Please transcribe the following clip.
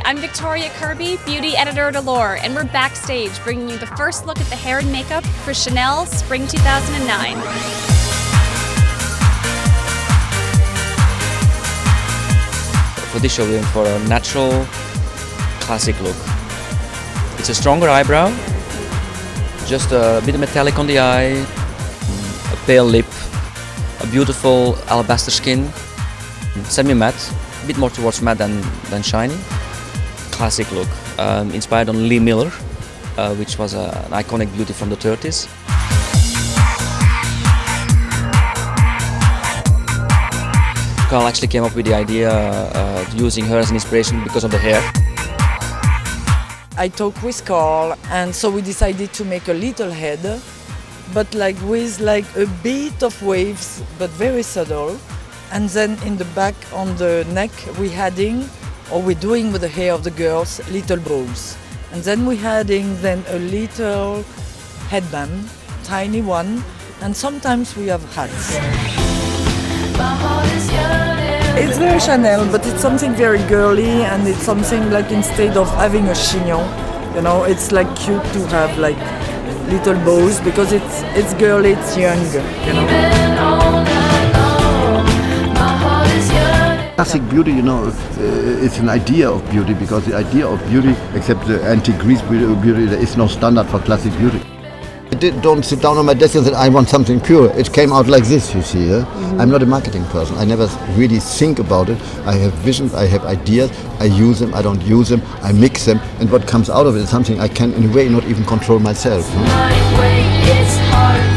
I'm Victoria Kirby, beauty editor at Allure, and we're backstage bringing you the first look at the hair and makeup for Chanel Spring 2009. For this show, we're in for a natural, classic look. It's a stronger eyebrow, just a bit metallic on the eye, a pale lip, a beautiful alabaster skin, semi-matte, a bit more towards matte than, than shiny. Classic look, um, inspired on Lee Miller, uh, which was a, an iconic beauty from the 30s. Karl actually came up with the idea uh, using her as an inspiration because of the hair. I talked with Karl, and so we decided to make a little head, but like with like a bit of waves, but very subtle. And then in the back on the neck, we adding, or we're doing with the hair of the girls, little bows. And then we're adding then a little headband, tiny one, and sometimes we have hats. It's very Chanel, but it's something very girly, and it's something like instead of having a chignon, you know, it's like cute to have like little bows because it's it's girly, it's young, you know. Classic beauty, you know, uh, it's an idea of beauty because the idea of beauty, except the antique-Greece beauty, there is no standard for classic beauty. I did, don't sit down on my desk and say I want something pure. It came out like this, you see. Yeah? I'm not a marketing person. I never really think about it. I have visions, I have ideas, I use them, I don't use them, I mix them, and what comes out of it is something I can, in a way, not even control myself. no?